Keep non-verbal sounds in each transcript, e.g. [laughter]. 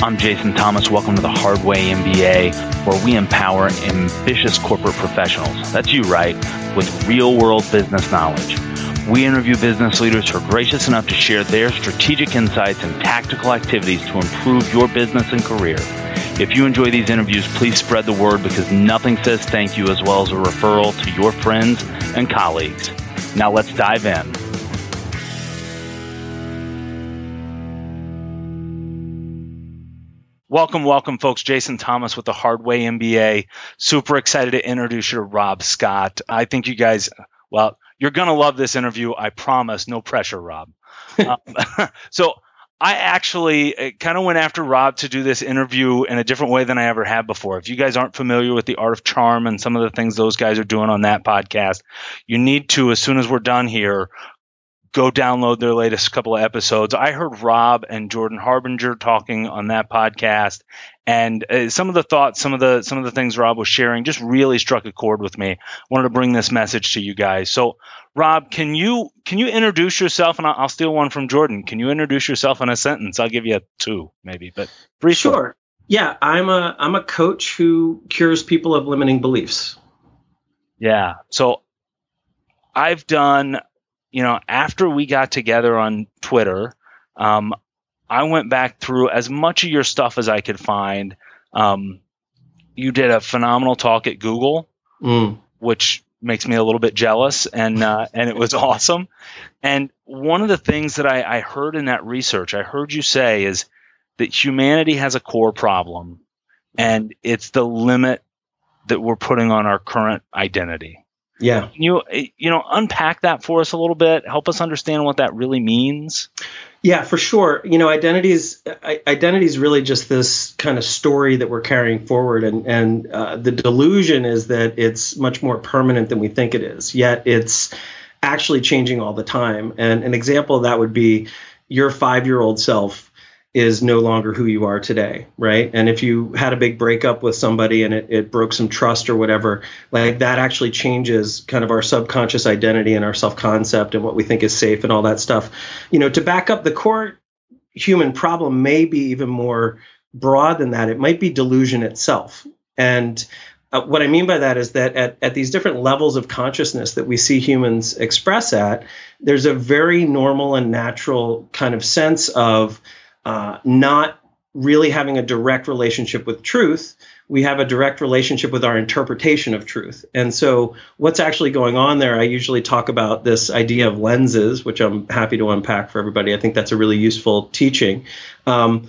I'm Jason Thomas. Welcome to the Hard Way MBA, where we empower ambitious corporate professionals. That's you, right? With real world business knowledge. We interview business leaders who are gracious enough to share their strategic insights and tactical activities to improve your business and career. If you enjoy these interviews, please spread the word because nothing says thank you as well as a referral to your friends and colleagues. Now let's dive in. Welcome, welcome, folks. Jason Thomas with the Hard Way MBA. Super excited to introduce you to Rob Scott. I think you guys, well, you're going to love this interview. I promise. No pressure, Rob. [laughs] um, [laughs] so, I actually uh, kind of went after Rob to do this interview in a different way than I ever have before. If you guys aren't familiar with the art of charm and some of the things those guys are doing on that podcast, you need to, as soon as we're done here, go download their latest couple of episodes. I heard Rob and Jordan Harbinger talking on that podcast, and uh, some of the thoughts, some of the some of the things Rob was sharing, just really struck a chord with me. Wanted to bring this message to you guys. So, Rob, can you can you introduce yourself? And I'll, I'll steal one from Jordan. Can you introduce yourself in a sentence? I'll give you a two, maybe, but briefly. Sure. Yeah, I'm a I'm a coach who cures people of limiting beliefs. Yeah. So I've done you know, after we got together on Twitter, um, I went back through as much of your stuff as I could find. Um, you did a phenomenal talk at Google, mm. which makes me a little bit jealous, and uh, and it was [laughs] awesome. And one of the things that I, I heard in that research, I heard you say, is that humanity has a core problem, and it's the limit that we're putting on our current identity. Yeah. Can you you know unpack that for us a little bit? Help us understand what that really means. Yeah, for sure. You know, identity is identity is really just this kind of story that we're carrying forward, and and uh, the delusion is that it's much more permanent than we think it is. Yet it's actually changing all the time. And an example of that would be your five year old self is no longer who you are today, right? And if you had a big breakup with somebody and it, it broke some trust or whatever, like that actually changes kind of our subconscious identity and our self concept and what we think is safe and all that stuff. You know, to back up the core human problem may be even more broad than that. It might be delusion itself. And uh, what I mean by that is that at, at these different levels of consciousness that we see humans express at, there's a very normal and natural kind of sense of uh, not really having a direct relationship with truth. We have a direct relationship with our interpretation of truth. And so, what's actually going on there, I usually talk about this idea of lenses, which I'm happy to unpack for everybody. I think that's a really useful teaching. Um,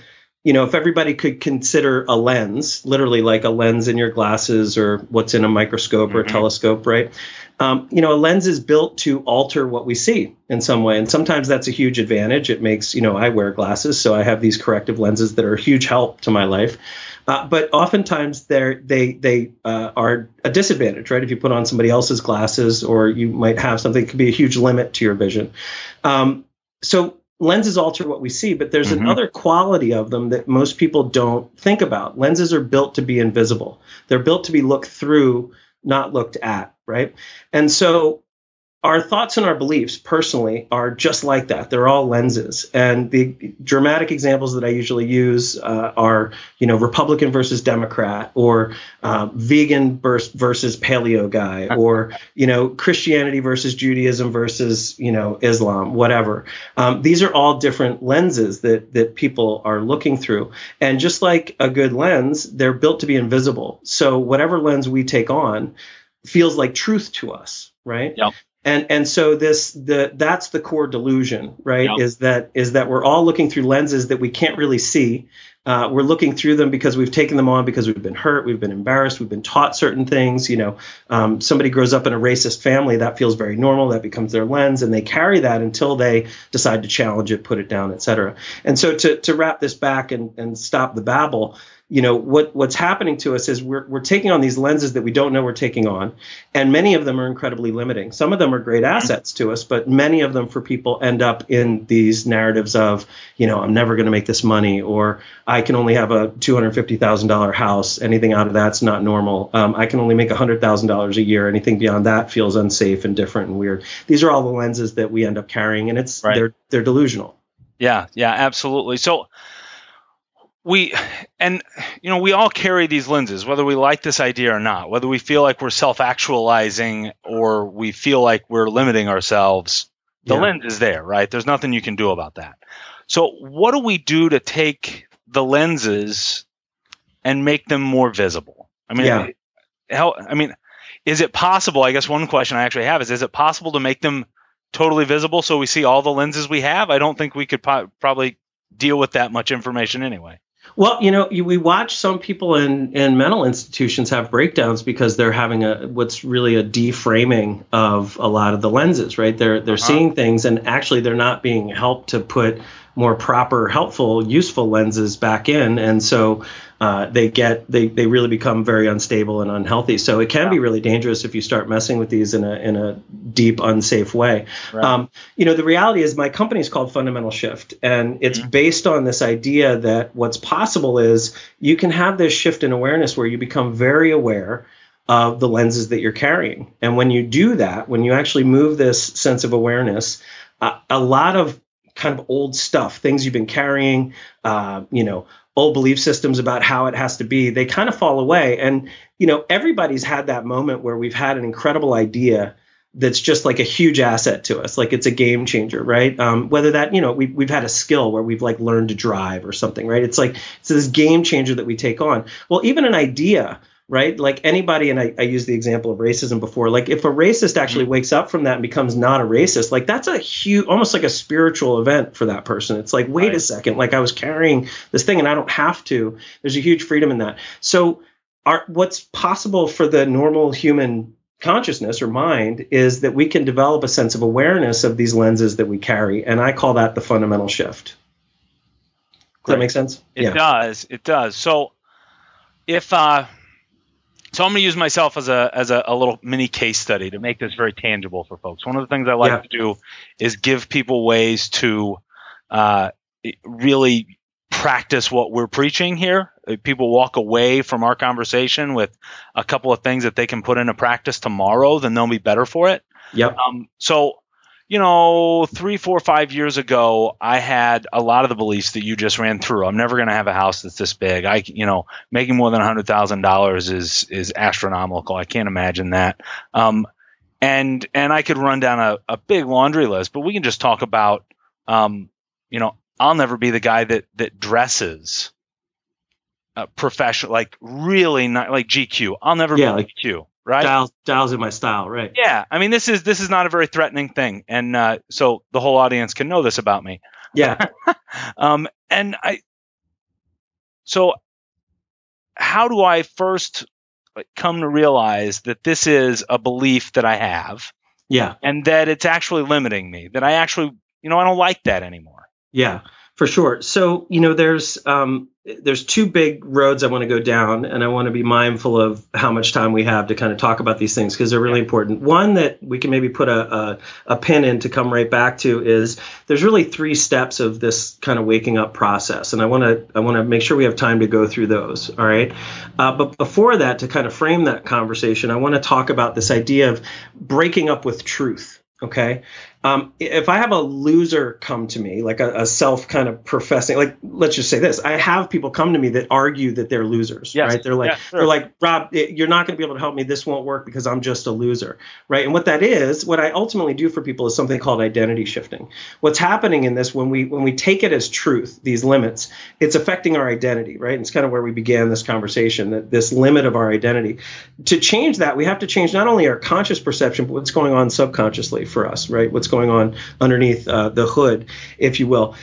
you know, if everybody could consider a lens, literally like a lens in your glasses or what's in a microscope or a mm-hmm. telescope, right? Um, you know, a lens is built to alter what we see in some way. And sometimes that's a huge advantage. It makes, you know, I wear glasses, so I have these corrective lenses that are a huge help to my life. Uh, but oftentimes they're, they they uh, are a disadvantage, right? If you put on somebody else's glasses, or you might have something that could be a huge limit to your vision. Um, so lenses alter what we see, but there's mm-hmm. another quality of them that most people don't think about. Lenses are built to be invisible. They're built to be looked through, not looked at, right? And so our thoughts and our beliefs personally are just like that. They're all lenses. And the dramatic examples that I usually use uh, are, you know, Republican versus Democrat, or uh, vegan versus paleo guy, or you know, Christianity versus Judaism versus you know Islam, whatever. Um, these are all different lenses that that people are looking through. And just like a good lens, they're built to be invisible. So whatever lens we take on feels like truth to us, right? Yep and and so this the that's the core delusion right yep. is that is that we're all looking through lenses that we can't really see. Uh, we're looking through them because we've taken them on because we've been hurt we've been embarrassed we've been taught certain things you know. Um, somebody grows up in a racist family that feels very normal that becomes their lens and they carry that until they decide to challenge it put it down etc and so to to wrap this back and and stop the babble you know what what's happening to us is we're we're taking on these lenses that we don't know we're taking on and many of them are incredibly limiting some of them are great assets to us but many of them for people end up in these narratives of you know I'm never going to make this money or I can only have a $250,000 house anything out of that's not normal um, I can only make $100,000 a year anything beyond that feels unsafe and different and weird these are all the lenses that we end up carrying and it's right. they're they're delusional Yeah, yeah, absolutely. So we and you know we all carry these lenses whether we like this idea or not whether we feel like we're self-actualizing or we feel like we're limiting ourselves the yeah. lens is there right? There's nothing you can do about that. So what do we do to take the lenses and make them more visible? I mean yeah. how i mean is it possible i guess one question i actually have is is it possible to make them totally visible so we see all the lenses we have? I don't think we could po- probably deal with that much information anyway well, you know, we watch some people in, in mental institutions have breakdowns because they're having a what's really a deframing of a lot of the lenses, right? They're they're uh-huh. seeing things and actually they're not being helped to put more proper, helpful, useful lenses back in, and so uh, they get they they really become very unstable and unhealthy. So it can yeah. be really dangerous if you start messing with these in a in a deep, unsafe way. Right. Um, you know, the reality is my company is called Fundamental Shift, and it's mm-hmm. based on this idea that what's possible is you can have this shift in awareness where you become very aware of the lenses that you're carrying. And when you do that, when you actually move this sense of awareness, uh, a lot of kind of old stuff, things you've been carrying, uh, you know, old belief systems about how it has to be, they kind of fall away. And, you know, everybody's had that moment where we've had an incredible idea that's just like a huge asset to us like it's a game changer right? Um, whether that you know we, we've had a skill where we've like learned to drive or something right? It's like it's this game changer that we take on. Well even an idea right? Like anybody, and I, I used the example of racism before. Like if a racist actually mm-hmm. wakes up from that and becomes not a racist, like that's a huge, almost like a spiritual event for that person. It's like, wait right. a second, like I was carrying this thing and I don't have to. There's a huge freedom in that. So, our, what's possible for the normal human consciousness or mind is that we can develop a sense of awareness of these lenses that we carry, and I call that the fundamental shift. Does Great. that make sense? It yeah. does. It does. So, if uh, so I'm going to use myself as a as a, a, little mini case study to make this very tangible for folks. One of the things I like yeah. to do is give people ways to uh, really practice what we're preaching here. people walk away from our conversation with a couple of things that they can put into practice tomorrow, then they'll be better for it. Yep. Um, so you know, three, four, five years ago, I had a lot of the beliefs that you just ran through. I'm never going to have a house that's this big. I, you know, making more than hundred thousand dollars is is astronomical. I can't imagine that. Um, and and I could run down a, a big laundry list, but we can just talk about, um, you know, I'll never be the guy that that dresses uh, professional, like really not like GQ. I'll never yeah, be like GQ right? Dials, dials in my style, right? Yeah, I mean, this is this is not a very threatening thing, and uh, so the whole audience can know this about me. Yeah. [laughs] um, and I, so how do I first come to realize that this is a belief that I have? Yeah. And that it's actually limiting me. That I actually, you know, I don't like that anymore. Yeah. For sure. So, you know, there's um, there's two big roads I want to go down, and I want to be mindful of how much time we have to kind of talk about these things because they're really important. One that we can maybe put a, a, a pin in to come right back to is there's really three steps of this kind of waking up process, and I want to I want to make sure we have time to go through those. All right, uh, but before that, to kind of frame that conversation, I want to talk about this idea of breaking up with truth. Okay, um, if I have a loser come to me, like a, a, self kind of professing, like let's just say this, I have people come to me that argue that they're losers, yes. right? They're like, yeah, sure. they're like, Rob, you're not going to be able to help me. This won't work because I'm just a loser, right? And what that is, what I ultimately do for people is something called identity shifting. What's happening in this when we when we take it as truth, these limits, it's affecting our identity, right? And it's kind of where we began this conversation, that this limit of our identity. To change that, we have to change not only our conscious perception, but what's going on subconsciously for us, right? What's going on underneath uh, the hood, if you will.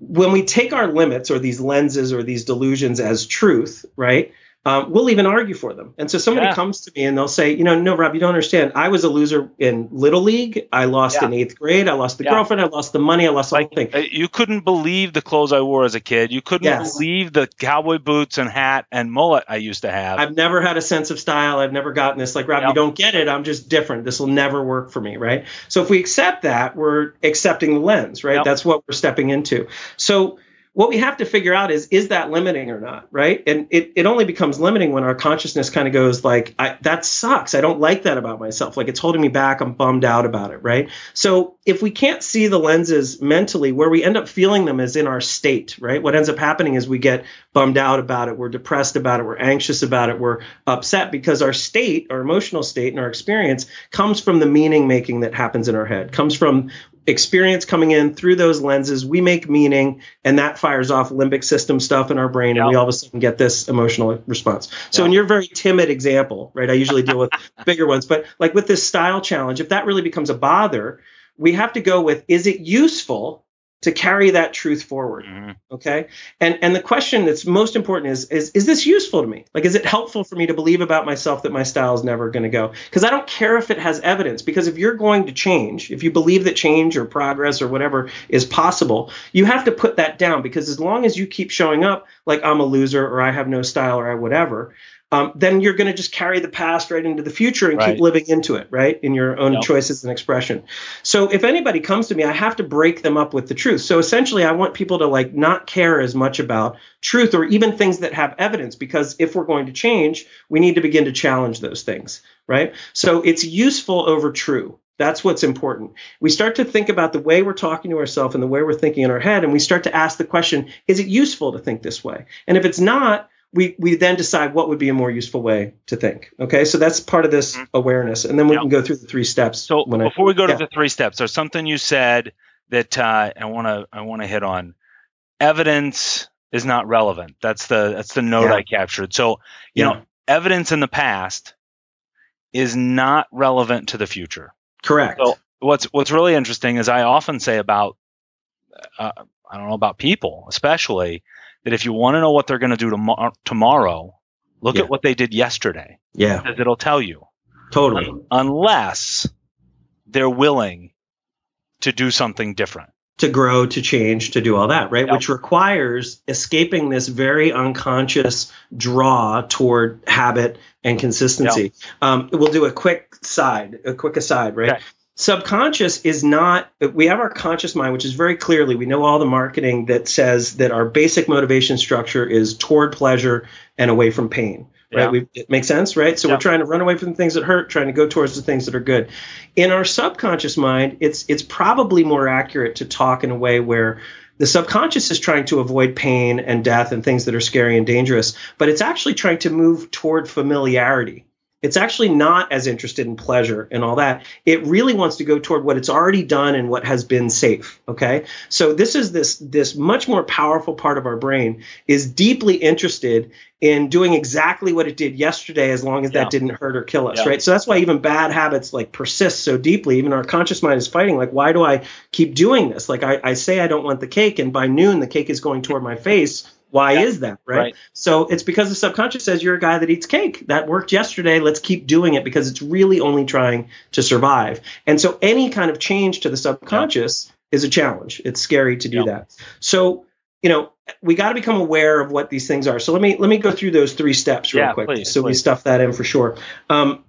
When we take our limits or these lenses or these delusions as truth, right? Um, we'll even argue for them. And so somebody yeah. comes to me and they'll say, you know, no, Rob, you don't understand. I was a loser in little league. I lost yeah. in eighth grade. I lost the yeah. girlfriend. I lost the money. I lost the like, whole thing. Uh, you couldn't believe the clothes I wore as a kid. You couldn't yes. believe the cowboy boots and hat and mullet I used to have. I've never had a sense of style. I've never gotten this. Like, Rob, yep. you don't get it. I'm just different. This will never work for me, right? So if we accept that, we're accepting the lens, right? Yep. That's what we're stepping into. So what we have to figure out is is that limiting or not right? And it, it only becomes limiting when our consciousness kind of goes like that sucks. I don't like that about myself. Like it's holding me back. I'm bummed out about it right? So if we can't see the lenses mentally where we end up feeling them is in our state right? What ends up happening is we get bummed out about it. We're depressed about it. We're anxious about it. We're upset because our state our emotional state and our experience comes from the meaning making that happens in our head comes from experience coming in through those lenses, we make meaning, and that fires off limbic system stuff in our brain, and we all of a sudden get this emotional response. So, in your very timid example, right, I usually deal with [laughs] bigger ones, but like with this style challenge, if that really becomes a bother, we have to go with is it useful to carry that truth forward mm-hmm. okay? And and the question that's most important is is is this useful to me? Like is it helpful for me to believe about myself that my style is never going to go? Because i don't care if it has evidence because if you're going to change if you believe that change or progress or whatever is possible you have to put that down because as long as you keep showing up like i'm a loser or i have no style or I whatever um, then you're going to just carry the past right into the future and right. keep living into it, right? In your own yep. choices and expression. So if anybody comes to me, I have to break them up with the truth. So essentially, I want people to like not care as much about truth or even things that have evidence, because if we're going to change, we need to begin to challenge those things, right? So it's useful over true. That's what's important. We start to think about the way we're talking to ourselves and the way we're thinking in our head, and we start to ask the question, is it useful to think this way? And if it's not, we we then decide what would be a more useful way to think. Okay, so that's part of this mm-hmm. awareness, and then we can go through the three steps. So before I, we go yeah. to the three steps, there's something you said that uh, I want to I want to hit on. Evidence is not relevant. That's the that's the note yeah. I captured. So you know, evidence in the past is not relevant to the future. Correct. So what's what's really interesting is I often say about uh, I don't know about people, especially that if you want to know what they're going to do tom- tomorrow, look yeah. at what they did yesterday. Yeah. Because it'll tell you. Totally. Un- unless they're willing to do something different. To grow, to change, to do all that, right? Yep. Which requires escaping this very unconscious draw toward habit and consistency. Yep. Um, we'll do a quick side, a quick aside, right? Okay subconscious is not we have our conscious mind which is very clearly we know all the marketing that says that our basic motivation structure is toward pleasure and away from pain right yeah. we, it makes sense right so yeah. we're trying to run away from the things that hurt trying to go towards the things that are good in our subconscious mind it's it's probably more accurate to talk in a way where the subconscious is trying to avoid pain and death and things that are scary and dangerous but it's actually trying to move toward familiarity it's actually not as interested in pleasure and all that. It really wants to go toward what it's already done and what has been safe. Okay. So this is this, this much more powerful part of our brain is deeply interested in doing exactly what it did yesterday as long as yeah. that didn't hurt or kill us. Yeah. Right. So that's why even bad habits like persist so deeply. Even our conscious mind is fighting, like, why do I keep doing this? Like I, I say I don't want the cake and by noon the cake is going toward my face why yeah. is that, right? right? So it's because the subconscious says you're a guy that eats cake. That worked yesterday. Let's keep doing it because it's really only trying to survive. And so any kind of change to the subconscious yeah. is a challenge. It's scary to do yeah. that. So, you know, we got to become aware of what these things are. So let me let me go through those three steps real quick. Please, so please. we stuff that in for sure. Um,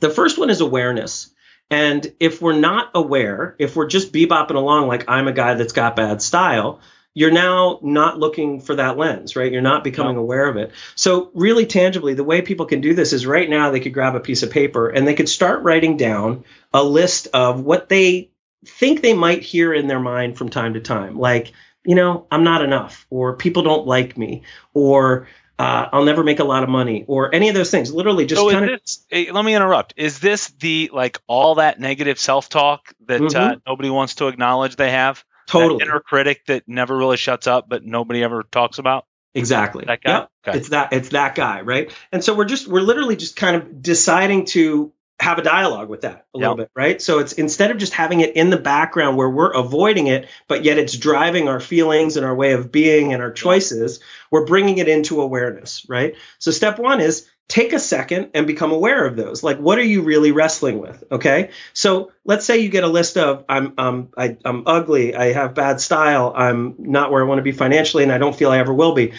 the first one is awareness. And if we're not aware, if we're just bebopping along like I'm a guy that's got bad style, you're now not looking for that lens, right? You're not becoming no. aware of it. So, really tangibly, the way people can do this is right now they could grab a piece of paper and they could start writing down a list of what they think they might hear in their mind from time to time. Like, you know, I'm not enough, or people don't like me, or uh, I'll never make a lot of money, or any of those things. Literally, just so kind of. Hey, let me interrupt. Is this the like all that negative self talk that uh, mm-hmm. uh, nobody wants to acknowledge they have? Totally. That inner critic that never really shuts up, but nobody ever talks about. Exactly. That guy. Yep. Okay. It's that. It's that guy, right? And so we're just we're literally just kind of deciding to have a dialogue with that a yep. little bit, right? So it's instead of just having it in the background where we're avoiding it, but yet it's driving our feelings and our way of being and our choices, we're bringing it into awareness, right? So step one is take a second and become aware of those. Like, what are you really wrestling with? Okay. So let's say you get a list of I'm um I, I'm ugly, I have bad style, I'm not where I want to be financially, and I don't feel I ever will be.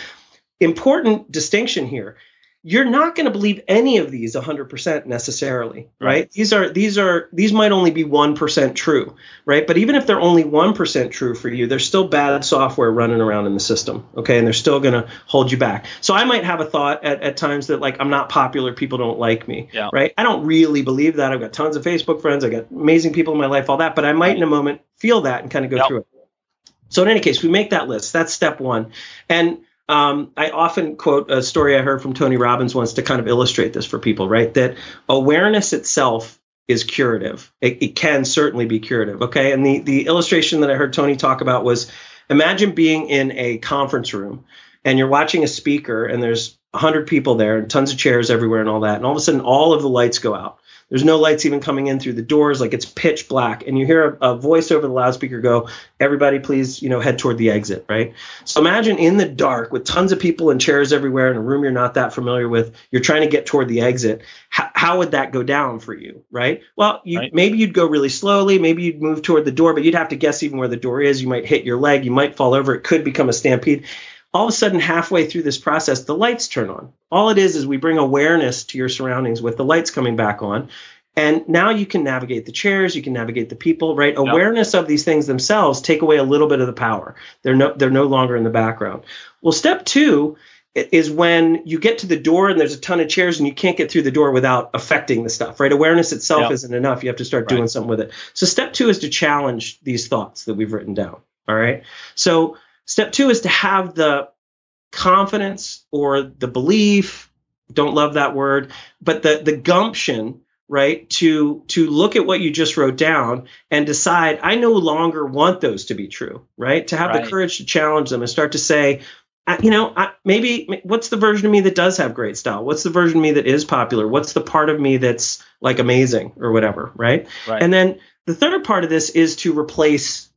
Important distinction here. You're not going to believe any of these 100% necessarily right? right? these are these are these might only be 1% true right? But even if they're only 1% true for you there's still bad software running around in the system okay? And they're still going to hold you back. So i might have a thought at, at times that like i'm not popular people don't like me yeah. right? I don't really believe that. I've got tons of facebook friends i got amazing people in my life all that but i might in a moment feel that and kind of go yep. through it. So in any case we make that list. That's step one. And um, I often quote a story I heard from Tony Robbins once to kind of illustrate this for people, right? That awareness itself is curative. It, it, can certainly be curative. Okay. And the, the illustration that I heard Tony talk about was imagine being in a conference room and you're watching a speaker and there's 100 people there and tons of chairs everywhere and all that. And all of a sudden, all of the lights go out. There's no lights even coming in through the doors, like it's pitch black. And you hear a, a, voice over the loudspeaker go, "Everybody, please, you know, head toward the exit." Right. So imagine in the dark with tons of people and chairs everywhere in a room you're not that familiar with. You're trying to get toward the exit. H- how would that go down for you? Right. Well, you, right. maybe you'd go really slowly. Maybe you'd move toward the door, but you'd have to guess even where the door is. You might hit your leg. You might fall over. It could become a stampede all of a sudden halfway through this process the lights turn on all it is is we bring awareness to your surroundings with the lights coming back on and now you can navigate the chairs, you can navigate the people, right? Yep. Awareness of these things themselves take away a little bit of the power. They're no they're no longer in the background. Well, step 2 is when you get to the door and there's a ton of chairs and you can't get through the door without affecting the stuff, right? Awareness itself yep. isn't enough. You have to start right. doing something with it. So step 2 is to challenge these thoughts that we've written down, all right? So step 2 is to have the confidence or the belief, don't love that word, but the the gumption right to to look at what you just wrote down and decide i no longer want those to be true right to have right. the courage to challenge them and start to say you know I, maybe what's the version of me that does have great style what's the version of me that is popular what's the part of me that's like amazing or whatever right, right. and then the third part of this is to replace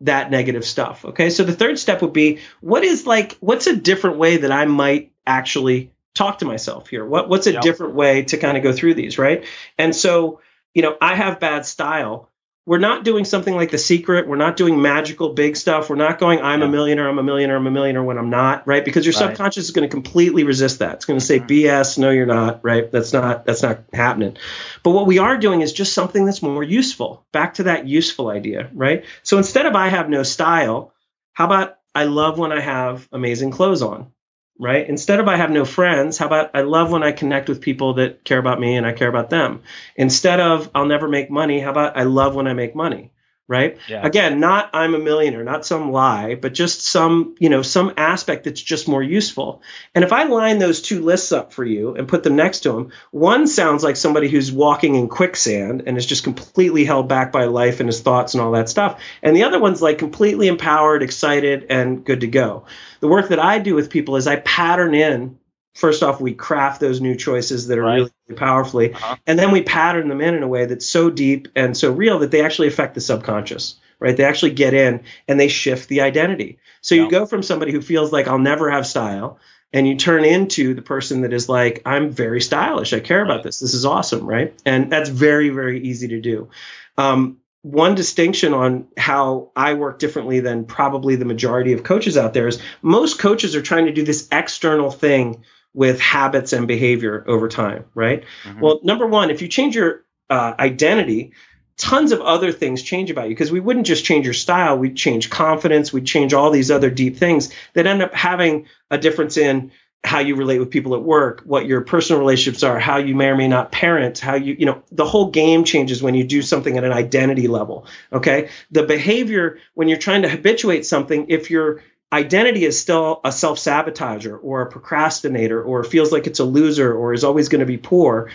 that negative stuff okay so the third step would be what is like what's a different way that i might actually talk to myself here? What what's a yep. different way to kind of go through these, right? And so, you know, I have bad style. We're not doing something like the secret. We're not doing magical big stuff. We're not going, I'm a millionaire, I'm a millionaire, I'm a millionaire when I'm not, right? Because your right. subconscious is going to completely resist that. It's going to say mm-hmm. BS, no, you're not, right? That's not that's not happening. But what we are doing is just something that's more useful. Back to that useful idea, right? So instead of I have no style, how about I love when I have amazing clothes on? Right? Instead of I have no friends, how about I love when I connect with people that care about me and I care about them? Instead of I'll never make money, how about I love when I make money? Right? Yeah. Again, not I'm a millionaire, not some lie, but just some, you know, some aspect that's just more useful. And if I line those two lists up for you and put them next to them, one sounds like somebody who's walking in quicksand and is just completely held back by life and his thoughts and all that stuff. And the other one's like completely empowered, excited, and good to go. The work that I do with people is I pattern in first off we craft those new choices that are right. really, really powerfully uh-huh. and then we pattern them in in a way that's so deep and so real that they actually affect the subconscious right? They actually get in and they shift the identity. So yeah. you go from somebody who feels like i'll never have style and you turn into the person that is like i'm very stylish. I care about this. This is awesome right? And that's very very easy to do. Um, one distinction on how I work differently than probably the majority of coaches out there is most coaches are trying to do this external thing with habits and behavior over time, right? Mm-hmm. Well, number one, if you change your uh, identity, tons of other things change about you because we wouldn't just change your style, we'd change confidence, we'd change all these other deep things that end up having a difference in how you relate with people at work, what your personal relationships are, how you may or may not parent, how you, you know, the whole game changes when you do something at an identity level. Okay. The behavior, when you're trying to habituate something, if you're identity is still a self sabotager or a procrastinator or feels like it's a loser or is always going to be poor.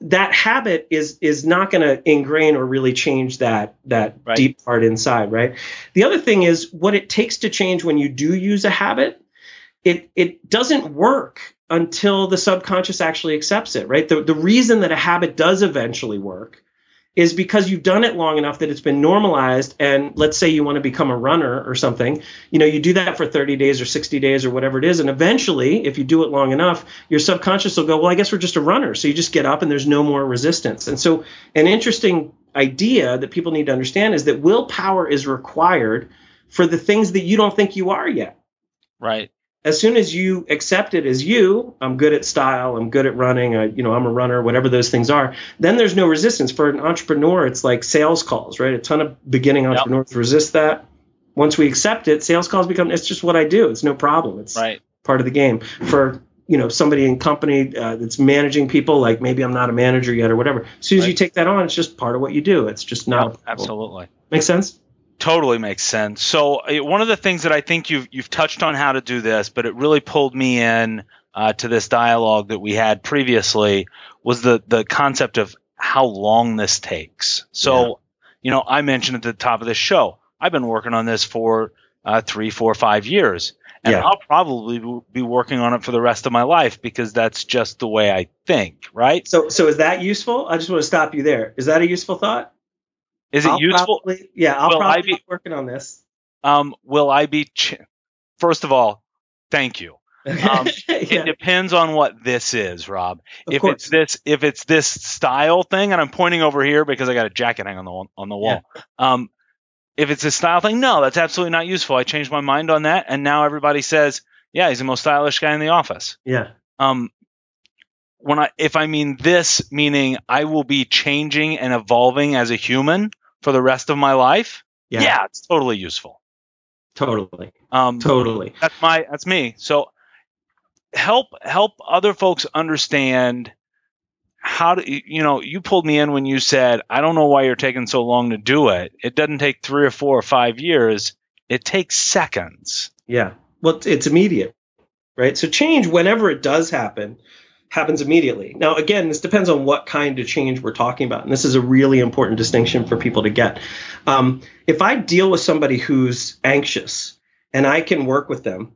That habit is is not going to ingrain or really change that that right. deep part inside right? The other thing is what it takes to change when you do use a habit it it doesn't work until the subconscious actually accepts it right? The, the reason that a habit does eventually work is because you've done it long enough that it's been normalized and let's say you want to become a runner or something you know you do that for 30 days or 60 days or whatever it is and eventually if you do it long enough your subconscious will go well i guess we're just a runner. So you just get up and there's no more resistance. And so an interesting idea that people need to understand is that willpower is required for the things that you don't think you are yet. Right as soon as you accept it as you, I'm good at style, I'm good at running, I, you know, I'm a runner, whatever those things are, then there's no resistance. For an entrepreneur, it's like sales calls, right? A ton of beginning entrepreneurs yep. resist that. Once we accept it, sales calls become it's just what I do. It's no problem. It's right. part of the game. For you know somebody in company uh, that's managing people, like maybe I'm not a manager yet or whatever. As soon as right. you take that on, it's just part of what you do. It's just not yep, absolutely. Make sense? Totally makes sense. So uh, one of the things that I think you've you've touched on how to do this, but it really pulled me in uh, to this dialogue that we had previously was the the concept of how long this takes. So, yeah. you know, I mentioned at the top of this show, I've been working on this for uh, three, four, five years, and yeah. I'll probably be working on it for the rest of my life because that's just the way I think, right? So, so is that useful? I just want to stop you there. Is that a useful thought? Is it I'll useful? Probably, yeah, I'll will probably be working on this. Um, will I be? Ch- First of all, thank you. Um, [laughs] yeah. It depends on what this is, Rob. Of if course. it's this, if it's this style thing, and I'm pointing over here because I got a jacket hanging on the on the wall. Yeah. Um, if it's a style thing, no, that's absolutely not useful. I changed my mind on that, and now everybody says, yeah, he's the most stylish guy in the office. Yeah. Um, when I if I mean this, meaning I will be changing and evolving as a human for the rest of my life, yeah, yeah it's totally useful. Totally. Um, totally. That's my that's me. So help help other folks understand how to you know you pulled me in when you said I don't know why you're taking so long to do it. It doesn't take three or four or five years. It takes seconds. Yeah. Well, it's immediate, right? So change whenever it does happen happens immediately. Now, again, this depends on what kind of change we're talking about. And this is a really important distinction for people to get. Um, if I deal with somebody who's anxious and I can work with them,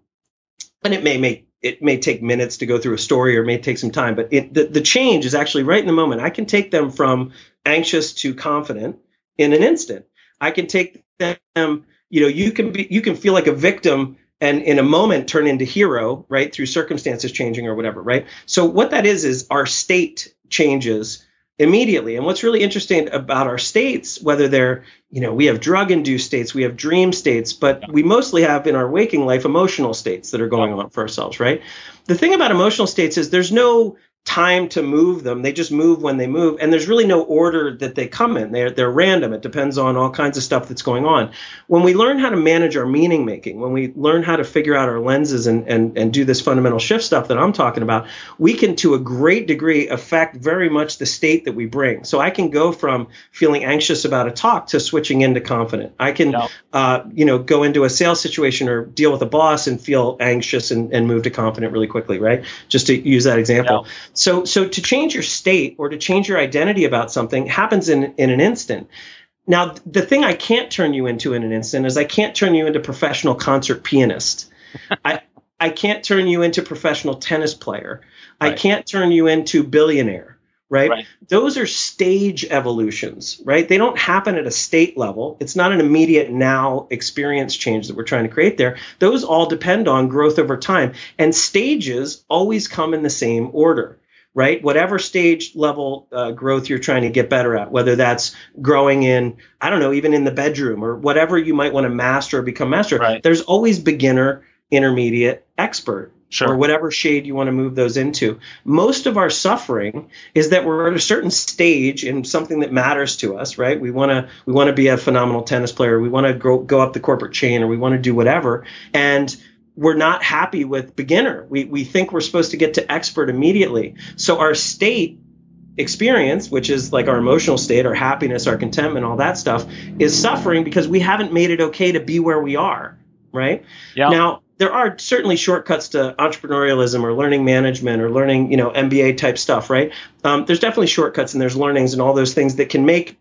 and it may make it may take minutes to go through a story or may take some time, but it, the, the change is actually right in the moment. I can take them from anxious to confident in an instant. I can take them, you know, you can be, you can feel like a victim and in a moment turn into hero, right? Through circumstances changing or whatever, right? So what that is is our state changes immediately. And what's really interesting about our states, whether they're, you know, we have drug induced states, we have dream states, but we mostly have in our waking life emotional states that are going on for ourselves, right? The thing about emotional states is there's no time to move them. They just move when they move, and there's really no order that they come in. They're they're random. It depends on all kinds of stuff that's going on. When we learn how to manage our meaning making, when we learn how to figure out our lenses and and and do this fundamental shift stuff that I'm talking about, we can to a great degree affect very much the state that we bring. So I can go from feeling anxious about a talk to switching into confident. I can yep. uh, you know go into a sales situation or deal with a boss and feel anxious and, and move to confident really quickly, right? Just to use that example. Yep. So, so to change your state or to change your identity about something happens in, in an instant. Now, the thing I can't turn you into in an instant is I can't turn you into professional concert pianist. [laughs] I, I can't turn you into professional tennis player. Right. I can't turn you into billionaire right? right? Those are stage evolutions, right? They don't happen at a state level. It's not an immediate now experience change that we're trying to create there. Those all depend on growth over time. And stages always come in the same order. Right, whatever stage level uh, growth you're trying to get better at, whether that's growing in, I don't know, even in the bedroom or whatever you might want to master or become master, right. there's always beginner, intermediate, expert Sure. or whatever shade you want to move those into. Most of our suffering is that we're at a certain stage in something that matters to us, right? We want to we want to be a phenomenal tennis player, we want to go go up the corporate chain, or we want to do whatever, and we're not happy with beginner. We we think we're supposed to get to expert immediately. So our state experience, which is like our emotional state, our happiness, our contentment, all that stuff, is suffering because we haven't made it okay to be where we are, right? Yeah. Now there are certainly shortcuts to entrepreneurialism or learning management or learning, you know, MBA type stuff, right? Um, there's definitely shortcuts and there's learnings and all those things that can make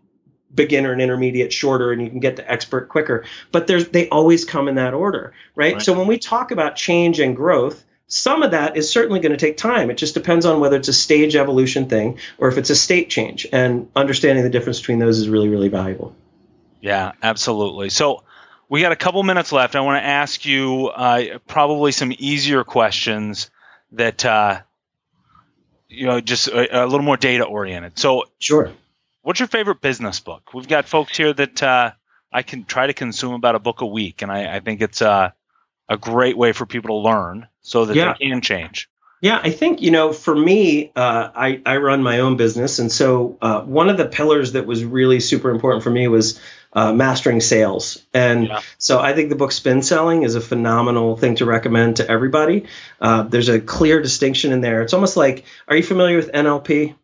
beginner and intermediate shorter and you can get to expert quicker. But there's they always come in that order, right? right. So when we talk about change and growth, some of that is certainly going to take time. It just depends on whether it's a stage evolution thing or if it's a state change. And understanding the difference between those is really, really valuable. Yeah, absolutely. So we got a couple minutes left. I want to ask you uh, probably some easier questions that uh, you know just a, a, little more data oriented. So, sure. What's your favorite business book? We've got folks here that uh, I can try to consume about a book a week, and I, I think it's uh, a great way for people to learn. so that Yeah. they can change. Yeah, I think you know, for me, uh, I I run my own business, and so uh, one of the pillars that was really super important for me was uh, mastering sales. And Yeah. so I think the book Spin Selling is a phenomenal thing to recommend to everybody. Uh, there's a clear distinction in there. It's almost like, are you familiar with NLP?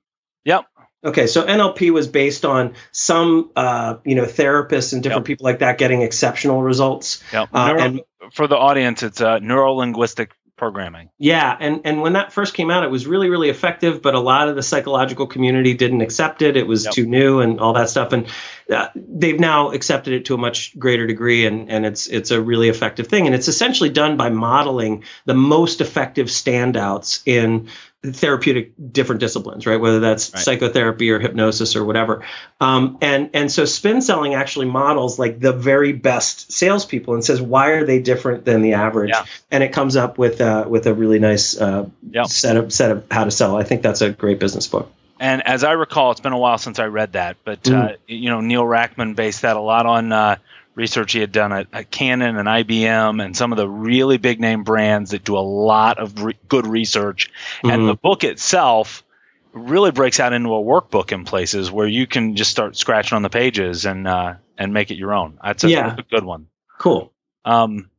Okay, so NLP was based on some, uh, you know, therapists and different Yep. people like that getting exceptional results. Yep. Uh, Neuro- and for the audience, it's uh, neuro linguistic programming. Yeah, and and when that first came out, it was really really effective, but a lot of the psychological community didn't accept it. It was Yep. too new and all that stuff, and uh, they've now accepted it to a much greater degree, and and it's it's a really effective thing, and it's essentially done by modeling the most effective standouts in therapeutic different disciplines, right? Whether that's Right. psychotherapy or hypnosis or whatever. Um, and and so spin selling actually models like the very best salespeople and says why are they different than the average? Yeah. And it comes up with uh, with a really nice uh, Yep. set of set of how to sell. I think that's a great business book. And as I recall, it's been a while since I read that, but uh, Mm. you know, Neil Rackham based that a lot on uh, research he had done at, at Canon and IBM and some of the really big name brands that do a lot of re- good research. And Mhm. the book itself really breaks out into a workbook in places where you can just start scratching on the pages and uh, and make it your own. That's a, Yeah. that's a good one. Cool. Um,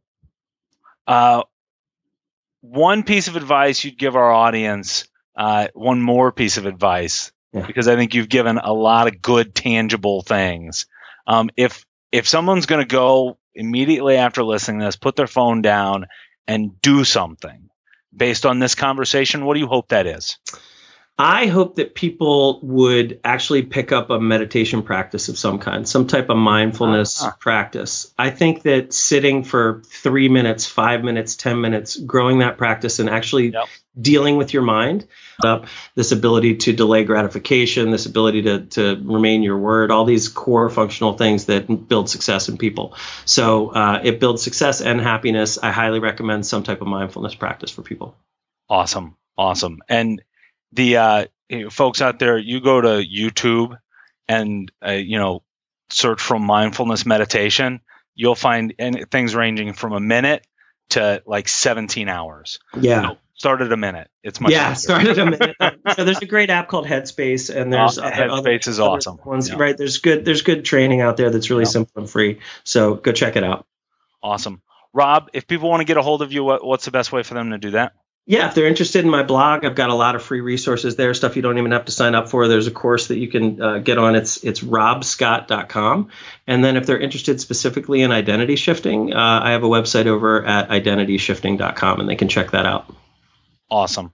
uh, one piece of advice you'd give our audience, uh, one more piece of advice, Yeah. because I think you've given a lot of good, tangible things. Um, if if someone's going to go immediately after listening to this, put their phone down and do something based on this conversation, what do you hope that is? I hope that people would actually pick up a meditation practice of some kind, some type of mindfulness Uh-huh. practice. I think that sitting for three minutes, five minutes, 10 minutes, growing that practice and actually Yep. dealing with your mind, up this ability to delay gratification, this ability to, to remain your word, all these core functional things that build success in people. So uh, it builds success and happiness. I highly recommend some type of mindfulness practice for people. Awesome, awesome. And the uh, folks out there, you go to YouTube and uh, you know search for mindfulness meditation. You'll find any, things ranging from a minute to like 17 hours. Yeah. So start at a minute. It's much yeah, start at a minute. [laughs] so there's a great app called Headspace, and there's Uh, other- other- Headspace is other awesome. Ones, Yeah. right? There's good. There's good training out there that's really Yeah. simple and free. So go check it out. Awesome. Rob, if people want to get a hold of you, what, what's the best way for them to do that? Yeah, if they're interested in my blog, I've got a lot of free resources there. Stuff you don't even have to sign up for. There's a course that you can uh, get on. It's it's robscott.com. And then if they're interested specifically in identity shifting, uh, I have a website over at identityshifting.com, and they can check that out. Awesome.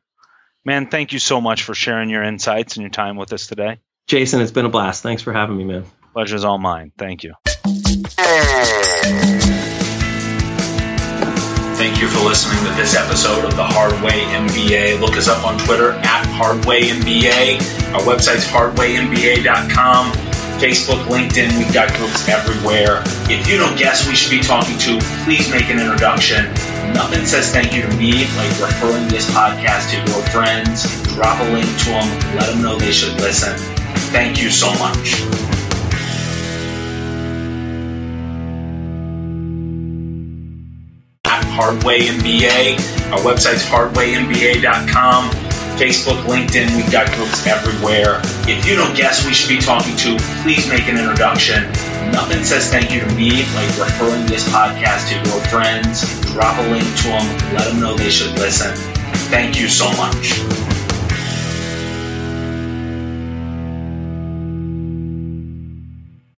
Man, thank you so much for sharing your insights and your time with us today. Jason, it's been a blast. Thanks for having me, man. Pleasure's all mine. Thank you. [laughs] Thank you for listening to this episode of the Hardway MBA. Look us up on Twitter at Hardway MBA. Our website's hardwaymba.com. Facebook, LinkedIn, we've got groups everywhere. If you don't guess we should be talking to, please make an introduction. Nothing says thank you to me like referring this podcast to your friends. Drop a link to them, let them know they should listen. Thank you so much. Hardway MBA. Our website's hardwaymba.com. Facebook, LinkedIn, we've got groups everywhere. If you don't guess we should be talking to, please make an introduction. Nothing says thank you to me like referring this podcast to your friends. Drop a link to them, let them know they should listen. Thank you so much.